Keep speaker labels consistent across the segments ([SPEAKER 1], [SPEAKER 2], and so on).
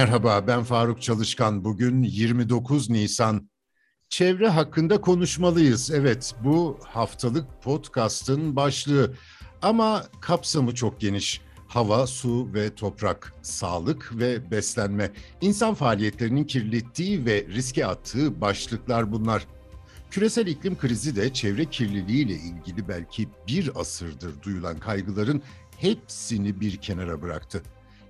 [SPEAKER 1] Merhaba ben Faruk Çalışkan. Bugün 29 Nisan. Çevre hakkında konuşmalıyız. Evet bu haftalık podcast'ın başlığı. Ama kapsamı çok geniş. Hava, su ve toprak, sağlık ve beslenme, insan faaliyetlerinin kirlettiği ve riske attığı başlıklar bunlar. Küresel iklim krizi de çevre kirliliği ilgili belki bir asırdır duyulan kaygıların hepsini bir kenara bıraktı.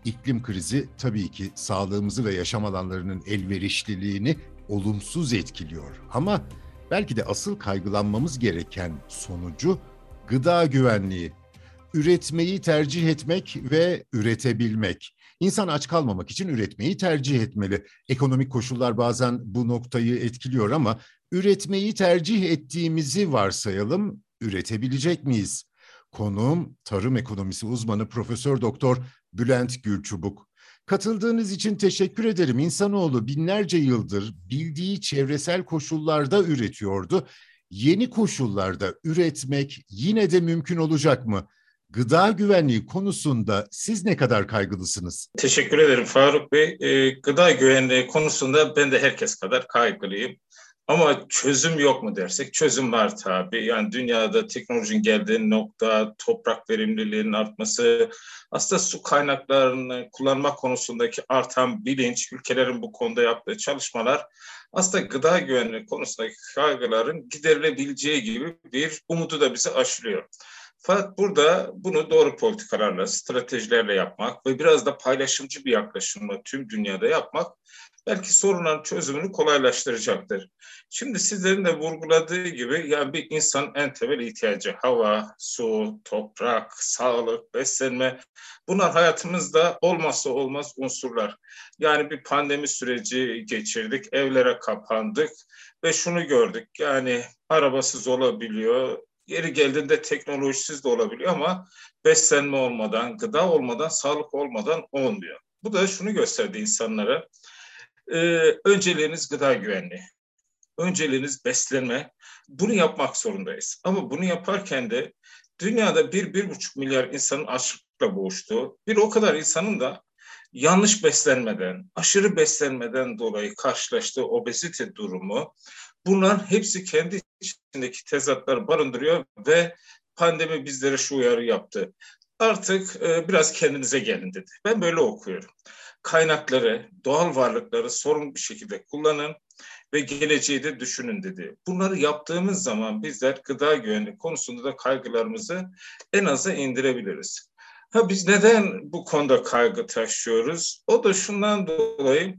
[SPEAKER 1] İklim krizi tabii ki sağlığımızı ve yaşam alanlarının elverişliliğini olumsuz etkiliyor. Ama belki de asıl kaygılanmamız gereken sonucu gıda güvenliği. Üretmeyi tercih etmek ve üretebilmek. İnsan aç kalmamak için üretmeyi tercih etmeli. Ekonomik koşullar bazen bu noktayı etkiliyor ama üretmeyi tercih ettiğimizi varsayalım, üretebilecek miyiz? Konuğum tarım ekonomisi uzmanı Profesör Doktor Bülent Gülçubuk. Katıldığınız için teşekkür ederim. İnsanoğlu binlerce yıldır bildiği çevresel koşullarda üretiyordu. Yeni koşullarda üretmek yine de mümkün olacak mı? Gıda güvenliği konusunda siz ne kadar kaygılısınız?
[SPEAKER 2] Teşekkür ederim Faruk Bey. Ee, gıda güvenliği konusunda ben de herkes kadar kaygılıyım. Ama çözüm yok mu dersek çözüm var tabii. Yani dünyada teknolojinin geldiği nokta, toprak verimliliğinin artması, aslında su kaynaklarını kullanma konusundaki artan bilinç, ülkelerin bu konuda yaptığı çalışmalar aslında gıda güvenliği konusundaki kaygıların giderilebileceği gibi bir umudu da bize aşılıyor. Fakat burada bunu doğru politikalarla, stratejilerle yapmak ve biraz da paylaşımcı bir yaklaşımla tüm dünyada yapmak belki sorunların çözümünü kolaylaştıracaktır. Şimdi sizlerin de vurguladığı gibi yani bir insan en temel ihtiyacı hava, su, toprak, sağlık, beslenme bunlar hayatımızda olmazsa olmaz unsurlar. Yani bir pandemi süreci geçirdik, evlere kapandık ve şunu gördük yani arabasız olabiliyor, Yeri geldiğinde teknolojisiz de olabiliyor ama beslenme olmadan, gıda olmadan, sağlık olmadan olmuyor. Bu da şunu gösterdi insanlara. Ee, önceliğiniz gıda güvenliği. Önceliğiniz beslenme. Bunu yapmak zorundayız. Ama bunu yaparken de dünyada bir, bir buçuk milyar insanın açlıkla boğuştuğu, bir o kadar insanın da yanlış beslenmeden, aşırı beslenmeden dolayı karşılaştığı obezite durumu, bunların hepsi kendi içindeki tezatları barındırıyor ve pandemi bizlere şu uyarı yaptı. Artık e, biraz kendinize gelin dedi. Ben böyle okuyorum. Kaynakları, doğal varlıkları sorun bir şekilde kullanın ve geleceği de düşünün dedi. Bunları yaptığımız zaman bizler gıda güvenliği konusunda da kaygılarımızı en aza indirebiliriz. Ha biz neden bu konuda kaygı taşıyoruz? O da şundan dolayı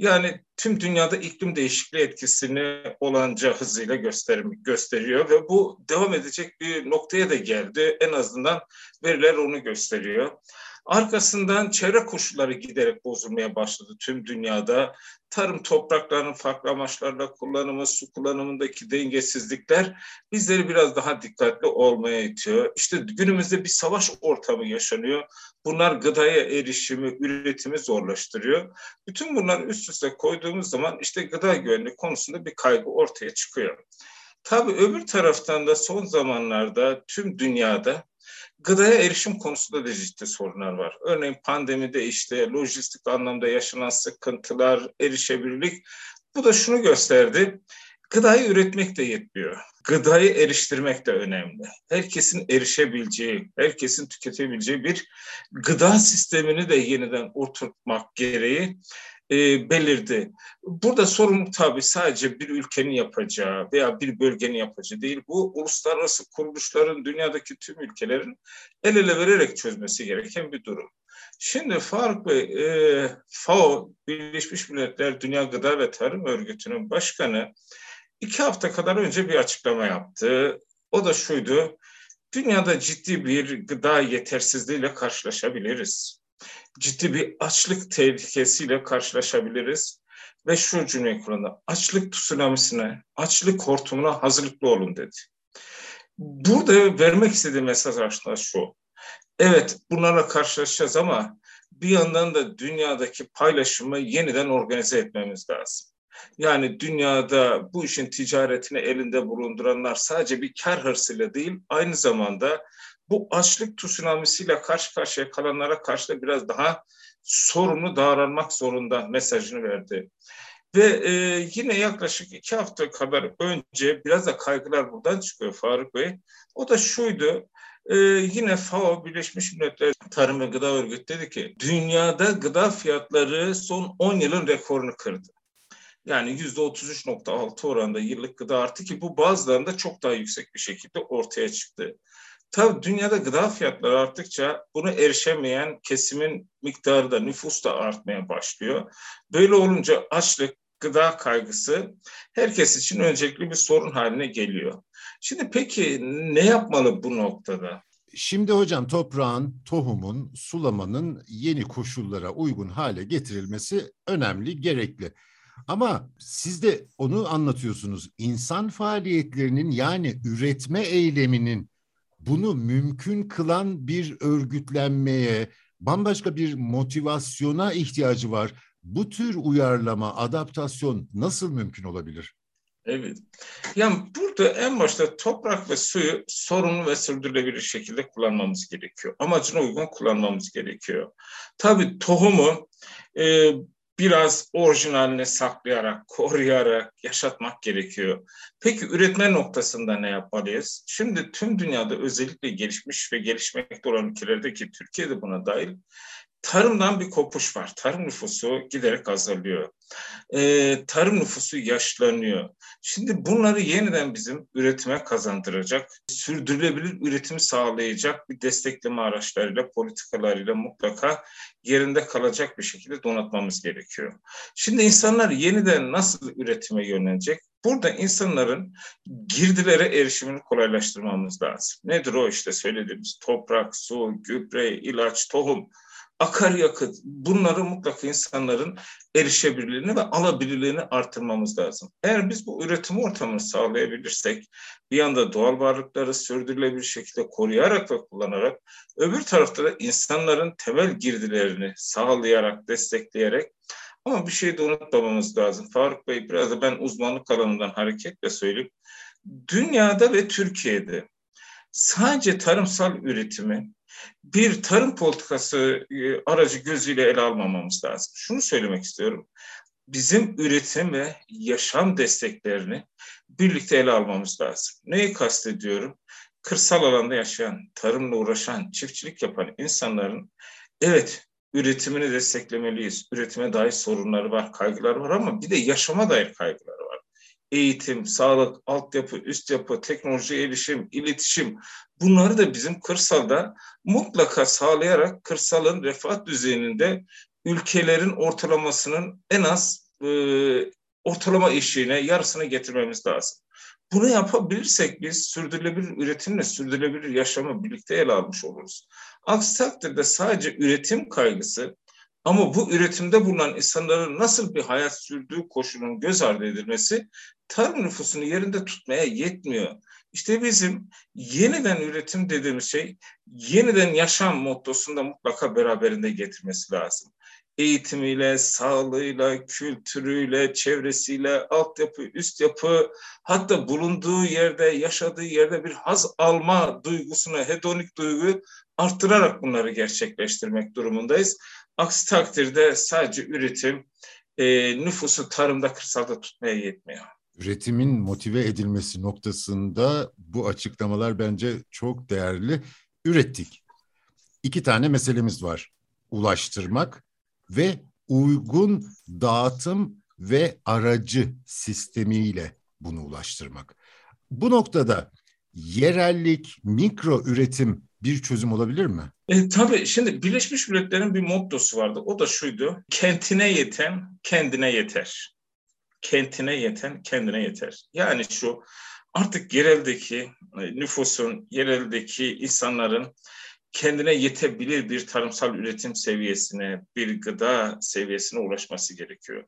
[SPEAKER 2] yani tüm dünyada iklim değişikliği etkisini olanca hızıyla göster gösteriyor ve bu devam edecek bir noktaya da geldi. En azından veriler onu gösteriyor. Arkasından çevre koşulları giderek bozulmaya başladı tüm dünyada. Tarım topraklarının farklı amaçlarla kullanımı, su kullanımındaki dengesizlikler bizleri biraz daha dikkatli olmaya itiyor. İşte günümüzde bir savaş ortamı yaşanıyor. Bunlar gıdaya erişimi, üretimi zorlaştırıyor. Bütün bunları üst üste koyduğumuz zaman işte gıda güvenliği konusunda bir kaygı ortaya çıkıyor. Tabii öbür taraftan da son zamanlarda tüm dünyada gıdaya erişim konusunda da ciddi sorunlar var. Örneğin pandemide işte lojistik anlamda yaşanan sıkıntılar, erişebilirlik. Bu da şunu gösterdi. Gıdayı üretmek de yetmiyor. Gıdayı eriştirmek de önemli. Herkesin erişebileceği, herkesin tüketebileceği bir gıda sistemini de yeniden oturtmak gereği e, belirdi. Burada sorun tabii sadece bir ülkenin yapacağı veya bir bölgenin yapacağı değil. Bu uluslararası kuruluşların, dünyadaki tüm ülkelerin el ele vererek çözmesi gereken bir durum. Şimdi Faruk Bey, e, FAO, Birleşmiş Milletler Dünya Gıda ve Tarım Örgütü'nün başkanı iki hafta kadar önce bir açıklama yaptı. O da şuydu, dünyada ciddi bir gıda yetersizliğiyle karşılaşabiliriz ciddi bir açlık tehlikesiyle karşılaşabiliriz. Ve şu cümle kuruldu. Açlık tsunamisine, açlık hortumuna hazırlıklı olun dedi. Burada vermek istediğim mesaj aslında şu. Evet bunlarla karşılaşacağız ama bir yandan da dünyadaki paylaşımı yeniden organize etmemiz lazım. Yani dünyada bu işin ticaretini elinde bulunduranlar sadece bir kar hırsıyla değil, aynı zamanda bu açlık tsunamisiyle karşı karşıya kalanlara karşı da biraz daha sorunu davranmak zorunda mesajını verdi. Ve e, yine yaklaşık iki hafta kadar önce biraz da kaygılar buradan çıkıyor Faruk Bey. O da şuydu. Ee, yine FAO Birleşmiş Milletler Tarım ve Gıda Örgütü dedi ki dünyada gıda fiyatları son 10 yılın rekorunu kırdı. Yani %33.6 oranda yıllık gıda artı ki bu bazılarında çok daha yüksek bir şekilde ortaya çıktı. Tabii dünyada gıda fiyatları arttıkça bunu erişemeyen kesimin miktarı da nüfus da artmaya başlıyor. Böyle olunca açlık, gıda kaygısı herkes için öncelikli bir sorun haline geliyor. Şimdi peki ne yapmalı bu noktada?
[SPEAKER 1] Şimdi hocam toprağın, tohumun, sulamanın yeni koşullara uygun hale getirilmesi önemli, gerekli. Ama siz de onu anlatıyorsunuz. İnsan faaliyetlerinin yani üretme eyleminin bunu mümkün kılan bir örgütlenmeye, bambaşka bir motivasyona ihtiyacı var. Bu tür uyarlama, adaptasyon nasıl mümkün olabilir?
[SPEAKER 2] Evet. Yani burada en başta toprak ve suyu sorunlu ve sürdürülebilir şekilde kullanmamız gerekiyor. Amacına uygun kullanmamız gerekiyor. Tabii tohumu e, biraz orijinaline saklayarak, koruyarak yaşatmak gerekiyor. Peki üretme noktasında ne yapmalıyız? Şimdi tüm dünyada özellikle gelişmiş ve gelişmekte olan ülkelerde ki Türkiye de buna dahil tarımdan bir kopuş var. Tarım nüfusu giderek azalıyor. Ee, tarım nüfusu yaşlanıyor. Şimdi bunları yeniden bizim üretime kazandıracak, sürdürülebilir üretimi sağlayacak bir destekleme araçlarıyla, politikalarıyla mutlaka yerinde kalacak bir şekilde donatmamız gerekiyor. Şimdi insanlar yeniden nasıl üretime yönelecek? Burada insanların girdilere erişimini kolaylaştırmamız lazım. Nedir o işte söylediğimiz toprak, su, gübre, ilaç, tohum akaryakıt bunları mutlaka insanların erişebilirliğini ve alabilirliğini artırmamız lazım. Eğer biz bu üretim ortamını sağlayabilirsek bir yanda doğal varlıkları sürdürülebilir şekilde koruyarak ve kullanarak öbür tarafta da insanların temel girdilerini sağlayarak, destekleyerek ama bir şey de unutmamamız lazım. Faruk Bey biraz da ben uzmanlık alanından hareketle söyleyeyim. Dünyada ve Türkiye'de sadece tarımsal üretimi bir tarım politikası e, aracı gözüyle ele almamamız lazım. Şunu söylemek istiyorum. Bizim üretim ve yaşam desteklerini birlikte ele almamız lazım. Neyi kastediyorum? Kırsal alanda yaşayan, tarımla uğraşan, çiftçilik yapan insanların evet üretimini desteklemeliyiz. Üretime dair sorunları var, kaygıları var ama bir de yaşama dair kaygıları var eğitim, sağlık, altyapı, üst yapı, teknoloji erişim, iletişim bunları da bizim kırsalda mutlaka sağlayarak kırsalın refah düzeyinde ülkelerin ortalamasının en az e, ortalama eşiğine yarısını getirmemiz lazım. Bunu yapabilirsek biz sürdürülebilir üretimle sürdürülebilir yaşamı birlikte ele almış oluruz. Aksi takdirde sadece üretim kaygısı ama bu üretimde bulunan insanların nasıl bir hayat sürdüğü koşulun göz ardı edilmesi tarım nüfusunu yerinde tutmaya yetmiyor. İşte bizim yeniden üretim dediğimiz şey yeniden yaşam mottosunda mutlaka beraberinde getirmesi lazım. Eğitimiyle, sağlığıyla, kültürüyle, çevresiyle, altyapı, üst yapı, hatta bulunduğu yerde, yaşadığı yerde bir haz alma duygusunu, hedonik duyguyu arttırarak bunları gerçekleştirmek durumundayız. Aksi takdirde sadece üretim e, nüfusu tarımda, kırsalda tutmaya yetmiyor
[SPEAKER 1] üretimin motive edilmesi noktasında bu açıklamalar bence çok değerli. Ürettik. İki tane meselemiz var. Ulaştırmak ve uygun dağıtım ve aracı sistemiyle bunu ulaştırmak. Bu noktada yerellik, mikro üretim bir çözüm olabilir mi?
[SPEAKER 2] E, tabii şimdi Birleşmiş Milletler'in bir mottosu vardı. O da şuydu. Kentine yeten kendine yeter kentine yeten kendine yeter. Yani şu artık yereldeki e, nüfusun, yereldeki insanların kendine yetebilir bir tarımsal üretim seviyesine, bir gıda seviyesine ulaşması gerekiyor.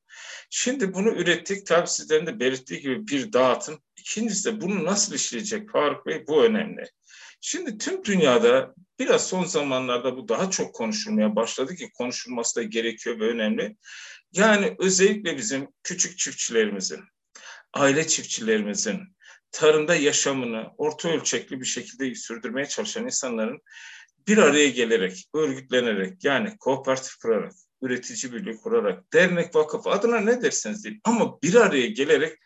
[SPEAKER 2] Şimdi bunu ürettik, tabii sizlerin de belirttiği gibi bir dağıtım. İkincisi de bunu nasıl işleyecek Faruk Bey? Bu önemli. Şimdi tüm dünyada biraz son zamanlarda bu daha çok konuşulmaya başladı ki konuşulması da gerekiyor ve önemli. Yani özellikle bizim küçük çiftçilerimizin, aile çiftçilerimizin tarımda yaşamını orta ölçekli bir şekilde sürdürmeye çalışan insanların bir araya gelerek, örgütlenerek yani kooperatif kurarak, üretici birliği kurarak, dernek, vakıf adına ne derseniz deyin ama bir araya gelerek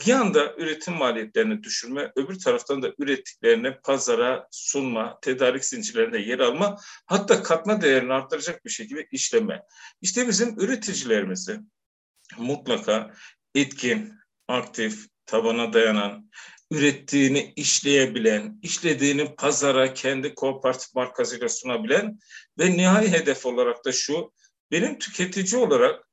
[SPEAKER 2] bir anda üretim maliyetlerini düşürme, öbür taraftan da ürettiklerini pazara sunma, tedarik zincirlerinde yer alma, hatta katma değerini arttıracak bir şekilde işleme. İşte bizim üreticilerimizi mutlaka etkin, aktif, tabana dayanan, ürettiğini işleyebilen, işlediğini pazara kendi kooperatif markasıyla sunabilen ve nihai hedef olarak da şu, benim tüketici olarak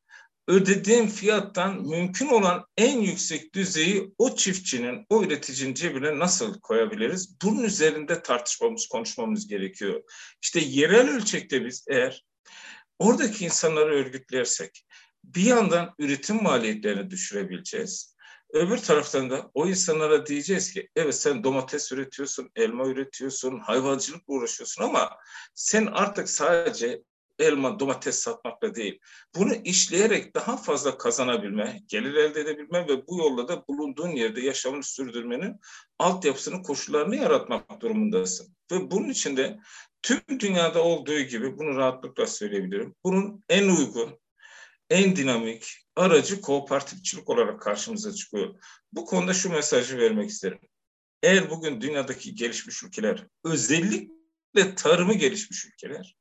[SPEAKER 2] ödediğim fiyattan mümkün olan en yüksek düzeyi o çiftçinin, o üreticinin cebine nasıl koyabiliriz? Bunun üzerinde tartışmamız, konuşmamız gerekiyor. İşte yerel ölçekte biz eğer oradaki insanları örgütlersek bir yandan üretim maliyetlerini düşürebileceğiz. Öbür taraftan da o insanlara diyeceğiz ki evet sen domates üretiyorsun, elma üretiyorsun, hayvancılıkla uğraşıyorsun ama sen artık sadece elma, domates satmakla değil. Bunu işleyerek daha fazla kazanabilme, gelir elde edebilme ve bu yolla da bulunduğun yerde yaşamını sürdürmenin altyapısını, koşullarını yaratmak durumundasın. Ve bunun için de tüm dünyada olduğu gibi bunu rahatlıkla söyleyebilirim. Bunun en uygun, en dinamik aracı kooperatifçilik olarak karşımıza çıkıyor. Bu konuda şu mesajı vermek isterim. Eğer bugün dünyadaki gelişmiş ülkeler, özellikle tarımı gelişmiş ülkeler,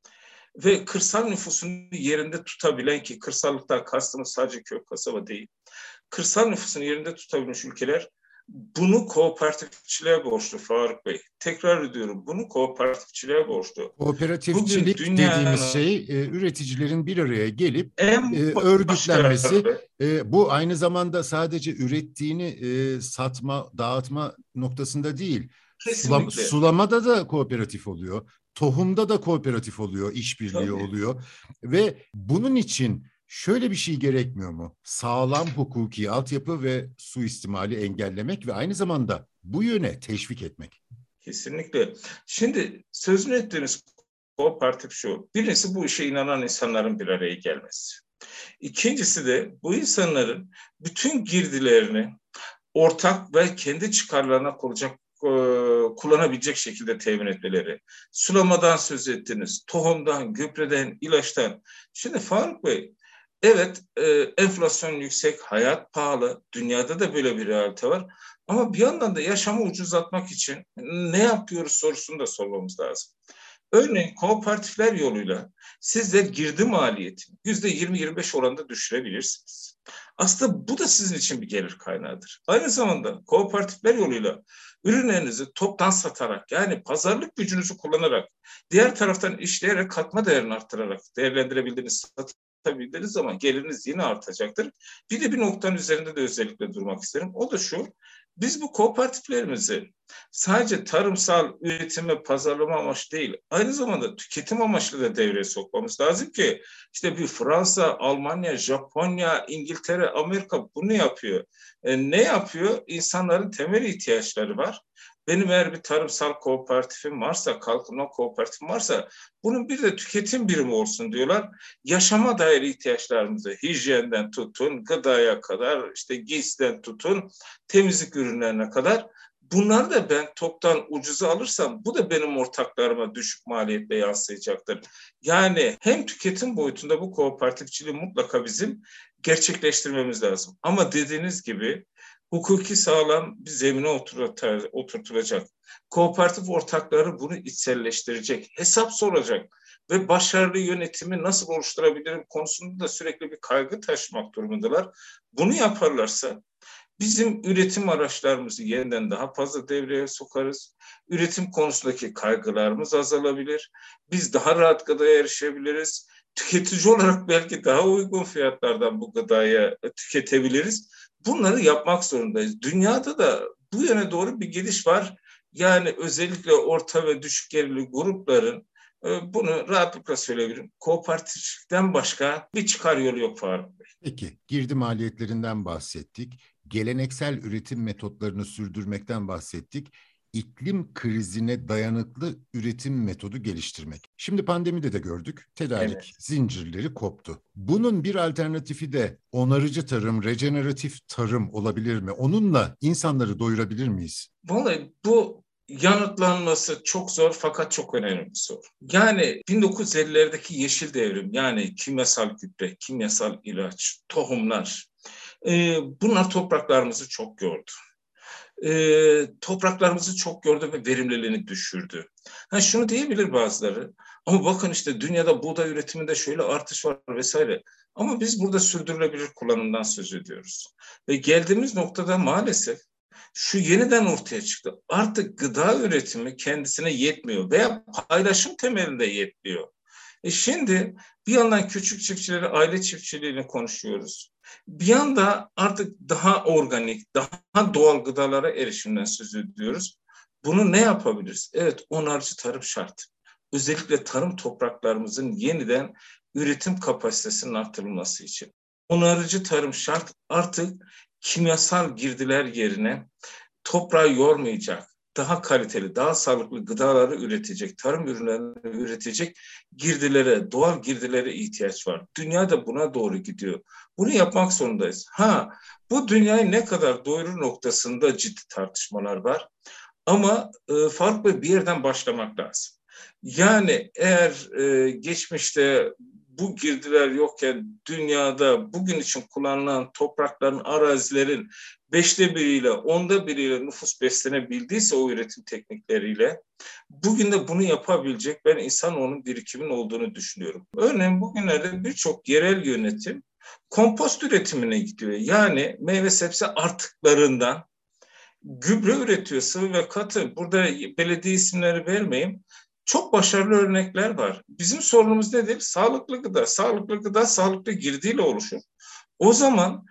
[SPEAKER 2] ve kırsal nüfusunu yerinde tutabilen ki kırsallıkta kastımız sadece köy kasaba değil. Kırsal nüfusunu yerinde tutabilmiş ülkeler bunu kooperatifçiliğe borçlu Faruk Bey. Tekrar ediyorum bunu kooperatifçiliğe borçlu.
[SPEAKER 1] Kooperatifçilik dediğimiz şey e, üreticilerin bir araya gelip en e, örgütlenmesi. E, bu aynı zamanda sadece ürettiğini e, satma, dağıtma noktasında değil. Kesinlikle. sulamada da kooperatif oluyor. Tohumda da kooperatif oluyor, işbirliği oluyor. Ve bunun için şöyle bir şey gerekmiyor mu? Sağlam hukuki altyapı ve suistimali engellemek ve aynı zamanda bu yöne teşvik etmek.
[SPEAKER 2] Kesinlikle. Şimdi sözünü ettiğiniz kooperatif şu. Birincisi bu işe inanan insanların bir araya gelmesi. İkincisi de bu insanların bütün girdilerini ortak ve kendi çıkarlarına kuracak e, kullanabilecek şekilde temin etmeleri. Sulamadan söz ettiniz, tohumdan, gübreden, ilaçtan. Şimdi Faruk Bey, evet e, enflasyon yüksek, hayat pahalı, dünyada da böyle bir realite var. Ama bir yandan da yaşamı ucuzlatmak için ne yapıyoruz sorusunu da sormamız lazım. Örneğin kooperatifler yoluyla sizler girdi maliyetini yüzde 20-25 oranında düşürebilirsiniz. Aslında bu da sizin için bir gelir kaynağıdır. Aynı zamanda kooperatifler yoluyla ürünlerinizi toptan satarak yani pazarlık gücünüzü kullanarak diğer taraftan işleyerek katma değerini arttırarak değerlendirebildiğiniz satabildiğiniz zaman geliriniz yine artacaktır. Bir de bir noktanın üzerinde de özellikle durmak isterim. O da şu. Biz bu kooperatiflerimizi sadece tarımsal üretim ve pazarlama amaçlı değil, aynı zamanda tüketim amaçlı da devreye sokmamız lazım ki işte bir Fransa, Almanya, Japonya, İngiltere, Amerika bunu yapıyor. E, ne yapıyor? İnsanların temel ihtiyaçları var. Benim eğer bir tarımsal kooperatifim varsa, kalkınma kooperatifim varsa bunun bir de tüketim birimi olsun diyorlar. Yaşama dair ihtiyaçlarımızı hijyenden tutun, gıdaya kadar, işte giysiden tutun, temizlik ürünlerine kadar Bunları da ben toptan ucuza alırsam bu da benim ortaklarıma düşük maliyetle yansıyacaktır. Yani hem tüketim boyutunda bu kooperatifçiliği mutlaka bizim gerçekleştirmemiz lazım. Ama dediğiniz gibi hukuki sağlam bir zemine oturtulacak. Kooperatif ortakları bunu içselleştirecek, hesap soracak ve başarılı yönetimi nasıl oluşturabilirim konusunda da sürekli bir kaygı taşımak durumundalar. Bunu yaparlarsa bizim üretim araçlarımızı yeniden daha fazla devreye sokarız. Üretim konusundaki kaygılarımız azalabilir. Biz daha rahat gıdaya erişebiliriz. Tüketici olarak belki daha uygun fiyatlardan bu gıdayı tüketebiliriz. Bunları yapmak zorundayız. Dünyada da bu yöne doğru bir gidiş var. Yani özellikle orta ve düşük gelirli grupların e, bunu rahatlıkla söyleyebilirim. Kooperatiften başka bir çıkar yolu yok Faruk Bey.
[SPEAKER 1] Peki girdi maliyetlerinden bahsettik. Geleneksel üretim metotlarını sürdürmekten bahsettik iklim krizine dayanıklı üretim metodu geliştirmek. Şimdi pandemide de gördük. Tedarik evet. zincirleri koptu. Bunun bir alternatifi de onarıcı tarım, rejeneratif tarım olabilir mi? Onunla insanları doyurabilir miyiz?
[SPEAKER 2] Vallahi bu yanıtlanması çok zor fakat çok önemli bir soru. Yani 1950'lerdeki yeşil devrim yani kimyasal gübre, kimyasal ilaç, tohumlar e, bunlar topraklarımızı çok gördü. E, topraklarımızı çok gördü ve verimliliğini düşürdü. Ha, şunu diyebilir bazıları ama bakın işte dünyada buğday üretiminde şöyle artış var vesaire. Ama biz burada sürdürülebilir kullanımdan söz ediyoruz. Ve geldiğimiz noktada maalesef şu yeniden ortaya çıktı. Artık gıda üretimi kendisine yetmiyor veya paylaşım temelinde yetmiyor. E şimdi bir yandan küçük çiftçileri, aile çiftçiliğini konuşuyoruz. Bir yanda artık daha organik, daha doğal gıdalara erişimden söz ediyoruz. Bunu ne yapabiliriz? Evet, onarıcı tarım şart. Özellikle tarım topraklarımızın yeniden üretim kapasitesinin artırılması için. Onarıcı tarım şart artık kimyasal girdiler yerine toprağı yormayacak, daha kaliteli, daha sağlıklı gıdaları üretecek, tarım ürünlerini üretecek girdilere, doğal girdilere ihtiyaç var. Dünya da buna doğru gidiyor. Bunu yapmak zorundayız. Ha, bu dünyayı ne kadar doyurur noktasında ciddi tartışmalar var. Ama e, farklı bir yerden başlamak lazım. Yani eğer e, geçmişte bu girdiler yokken dünyada bugün için kullanılan toprakların, arazilerin beşte biriyle, onda biriyle nüfus beslenebildiyse o üretim teknikleriyle bugün de bunu yapabilecek ben insan onun birikimin olduğunu düşünüyorum. Örneğin bugünlerde birçok yerel yönetim kompost üretimine gidiyor. Yani meyve sebze artıklarından gübre üretiyor sıvı ve katı. Burada belediye isimleri vermeyeyim. Çok başarılı örnekler var. Bizim sorunumuz nedir? Sağlıklı gıda. Sağlıklı gıda sağlıklı girdiyle oluşur. O zaman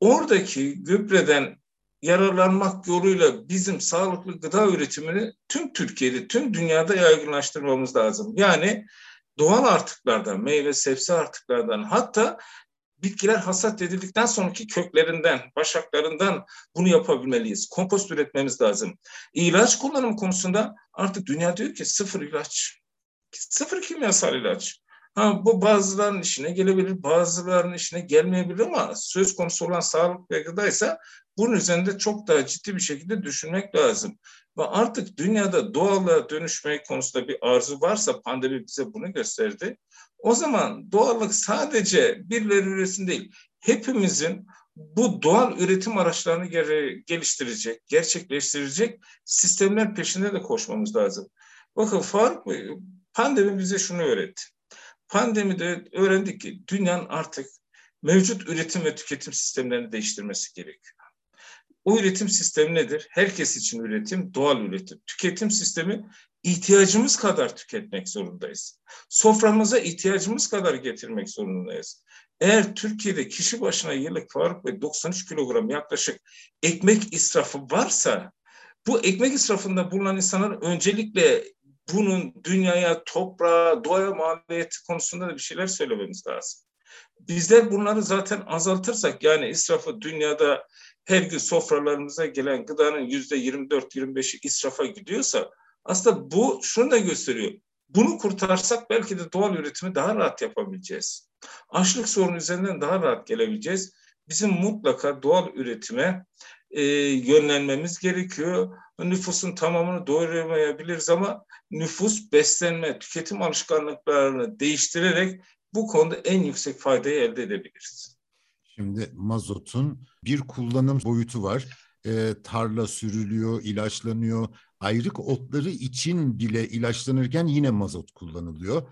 [SPEAKER 2] oradaki gübreden yararlanmak yoluyla bizim sağlıklı gıda üretimini tüm Türkiye'de, tüm dünyada yaygınlaştırmamız lazım. Yani doğal artıklardan, meyve sebze artıklardan hatta bitkiler hasat edildikten sonraki köklerinden, başaklarından bunu yapabilmeliyiz. Kompost üretmemiz lazım. İlaç kullanım konusunda artık dünya diyor ki sıfır ilaç. Sıfır kimyasal ilaç. Ha, bu bazılarının işine gelebilir, bazılarının işine gelmeyebilir ama söz konusu olan sağlık ve gıdaysa bunun üzerinde çok daha ciddi bir şekilde düşünmek lazım. Ve artık dünyada doğalla dönüşme konusunda bir arzu varsa pandemi bize bunu gösterdi. O zaman doğallık sadece birileri üretim değil, hepimizin bu doğal üretim araçlarını geliştirecek, gerçekleştirecek sistemler peşinde de koşmamız lazım. Bakın Faruk Bey, pandemi bize şunu öğretti. Pandemide öğrendik ki dünyanın artık mevcut üretim ve tüketim sistemlerini değiştirmesi gerekiyor. O üretim sistemi nedir? Herkes için üretim, doğal üretim. Tüketim sistemi ihtiyacımız kadar tüketmek zorundayız. Soframıza ihtiyacımız kadar getirmek zorundayız. Eğer Türkiye'de kişi başına yıllık Faruk Bey 93 kilogram yaklaşık ekmek israfı varsa bu ekmek israfında bulunan insanlar öncelikle bunun dünyaya, toprağa, doğaya maliyeti konusunda da bir şeyler söylememiz lazım. Bizler bunları zaten azaltırsak yani israfı dünyada her gün sofralarımıza gelen gıdanın yüzde 24-25'i israfa gidiyorsa aslında bu şunu da gösteriyor. Bunu kurtarsak belki de doğal üretimi daha rahat yapabileceğiz. Açlık sorunu üzerinden daha rahat gelebileceğiz. Bizim mutlaka doğal üretime e, yönlenmemiz gerekiyor. Nüfusun tamamını doyuramayabiliriz ama nüfus beslenme, tüketim alışkanlıklarını değiştirerek bu konuda en yüksek faydayı elde edebiliriz.
[SPEAKER 1] Şimdi mazotun bir kullanım boyutu var. E, tarla sürülüyor, ilaçlanıyor. Ayrık otları için bile ilaçlanırken yine mazot kullanılıyor.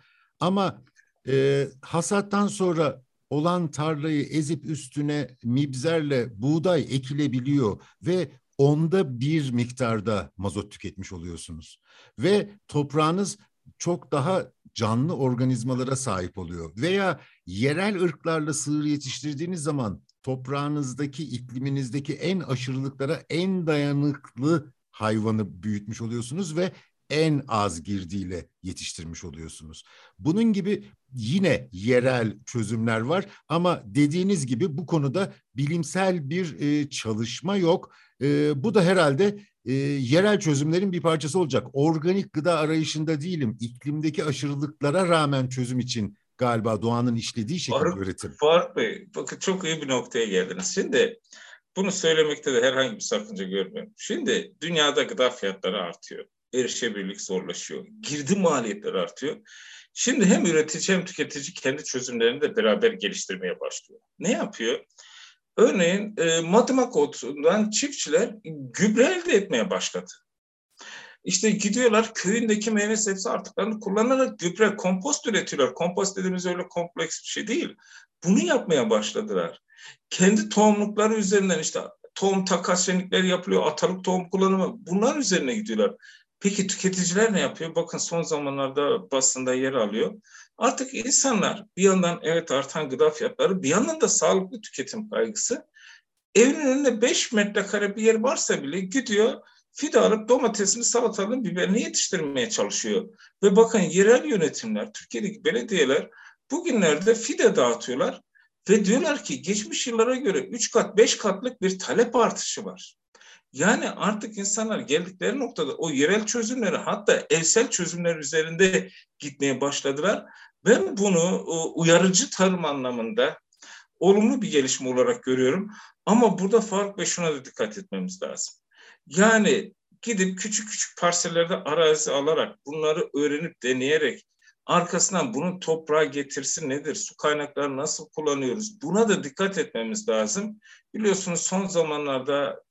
[SPEAKER 1] Ama e, hasattan sonra olan tarlayı ezip üstüne mibzerle buğday ekilebiliyor ve onda bir miktarda mazot tüketmiş oluyorsunuz. Ve toprağınız çok daha canlı organizmalara sahip oluyor. Veya yerel ırklarla sığır yetiştirdiğiniz zaman toprağınızdaki, ikliminizdeki en aşırılıklara en dayanıklı hayvanı büyütmüş oluyorsunuz ve en az girdiyle yetiştirmiş oluyorsunuz. Bunun gibi yine yerel çözümler var ama dediğiniz gibi bu konuda bilimsel bir çalışma yok. Bu da herhalde e, yerel çözümlerin bir parçası olacak. Organik gıda arayışında değilim. İklimdeki aşırılıklara rağmen çözüm için galiba doğanın işlediği şekilde
[SPEAKER 2] Faruk,
[SPEAKER 1] üretim.
[SPEAKER 2] Faruk Bey, bakın çok iyi bir noktaya geldiniz. Şimdi Bunu söylemekte de herhangi bir sakınca görmüyorum. Şimdi dünyada gıda fiyatları artıyor. Erişebilirlik zorlaşıyor. Girdi maliyetleri artıyor. Şimdi hem üretici hem tüketici kendi çözümlerini de beraber geliştirmeye başlıyor. Ne yapıyor? Örneğin e, madımak otundan çiftçiler gübre elde etmeye başladı. İşte gidiyorlar köyündeki meyve sebze artıklarını kullanarak gübre, kompost üretiyorlar. Kompost dediğimiz öyle kompleks bir şey değil. Bunu yapmaya başladılar. Kendi tohumlukları üzerinden işte tohum takas şenlikleri yapılıyor, atalık tohum kullanımı bunlar üzerine gidiyorlar. Peki tüketiciler ne yapıyor? Bakın son zamanlarda basında yer alıyor. Artık insanlar bir yandan evet artan gıda fiyatları bir yandan da sağlıklı tüketim kaygısı. Evinin önünde 5 metrekare bir yer varsa bile gidiyor fide alıp domatesini, salatalığını, biberini yetiştirmeye çalışıyor. Ve bakın yerel yönetimler, Türkiye'deki belediyeler bugünlerde fide dağıtıyorlar ve diyorlar ki geçmiş yıllara göre 3 kat, 5 katlık bir talep artışı var. Yani artık insanlar geldikleri noktada o yerel çözümleri hatta evsel çözümler üzerinde gitmeye başladılar. Ben bunu uyarıcı tarım anlamında olumlu bir gelişme olarak görüyorum. Ama burada Faruk Bey şuna da dikkat etmemiz lazım. Yani gidip küçük küçük parsellerde arazi alarak bunları öğrenip deneyerek arkasından bunun toprağa getirsin nedir? Su kaynaklarını nasıl kullanıyoruz? Buna da dikkat etmemiz lazım. Biliyorsunuz son zamanlarda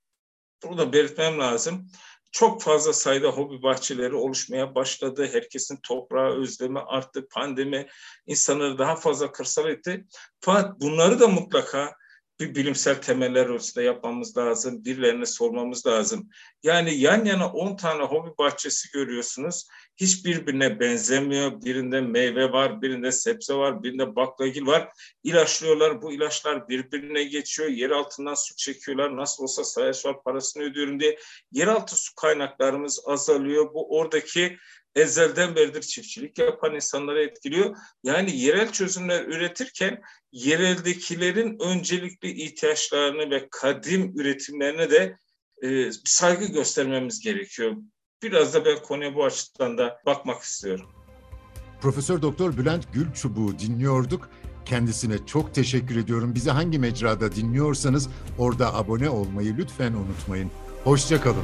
[SPEAKER 2] burada belirtmem lazım. Çok fazla sayıda hobi bahçeleri oluşmaya başladı. Herkesin toprağı özlemi arttı. Pandemi insanları daha fazla kırsal etti. Fakat bunları da mutlaka bir bilimsel temeller ölçüde yapmamız lazım. Birilerine sormamız lazım. Yani yan yana 10 tane hobi bahçesi görüyorsunuz. Hiç birbirine benzemiyor. Birinde meyve var, birinde sebze var, birinde baklagil var. İlaçlıyorlar. Bu ilaçlar birbirine geçiyor. Yer altından su çekiyorlar. Nasıl olsa sayaç parasını ödüyorum diye. Yeraltı su kaynaklarımız azalıyor. Bu oradaki ezelden beridir çiftçilik yapan insanları etkiliyor. Yani yerel çözümler üretirken yereldekilerin öncelikli ihtiyaçlarını ve kadim üretimlerine de e, saygı göstermemiz gerekiyor. Biraz da ben konuya bu açıdan da bakmak istiyorum.
[SPEAKER 1] Profesör Doktor Bülent Gülçubuk'u dinliyorduk. Kendisine çok teşekkür ediyorum. Bizi hangi mecrada dinliyorsanız orada abone olmayı lütfen unutmayın. Hoşçakalın.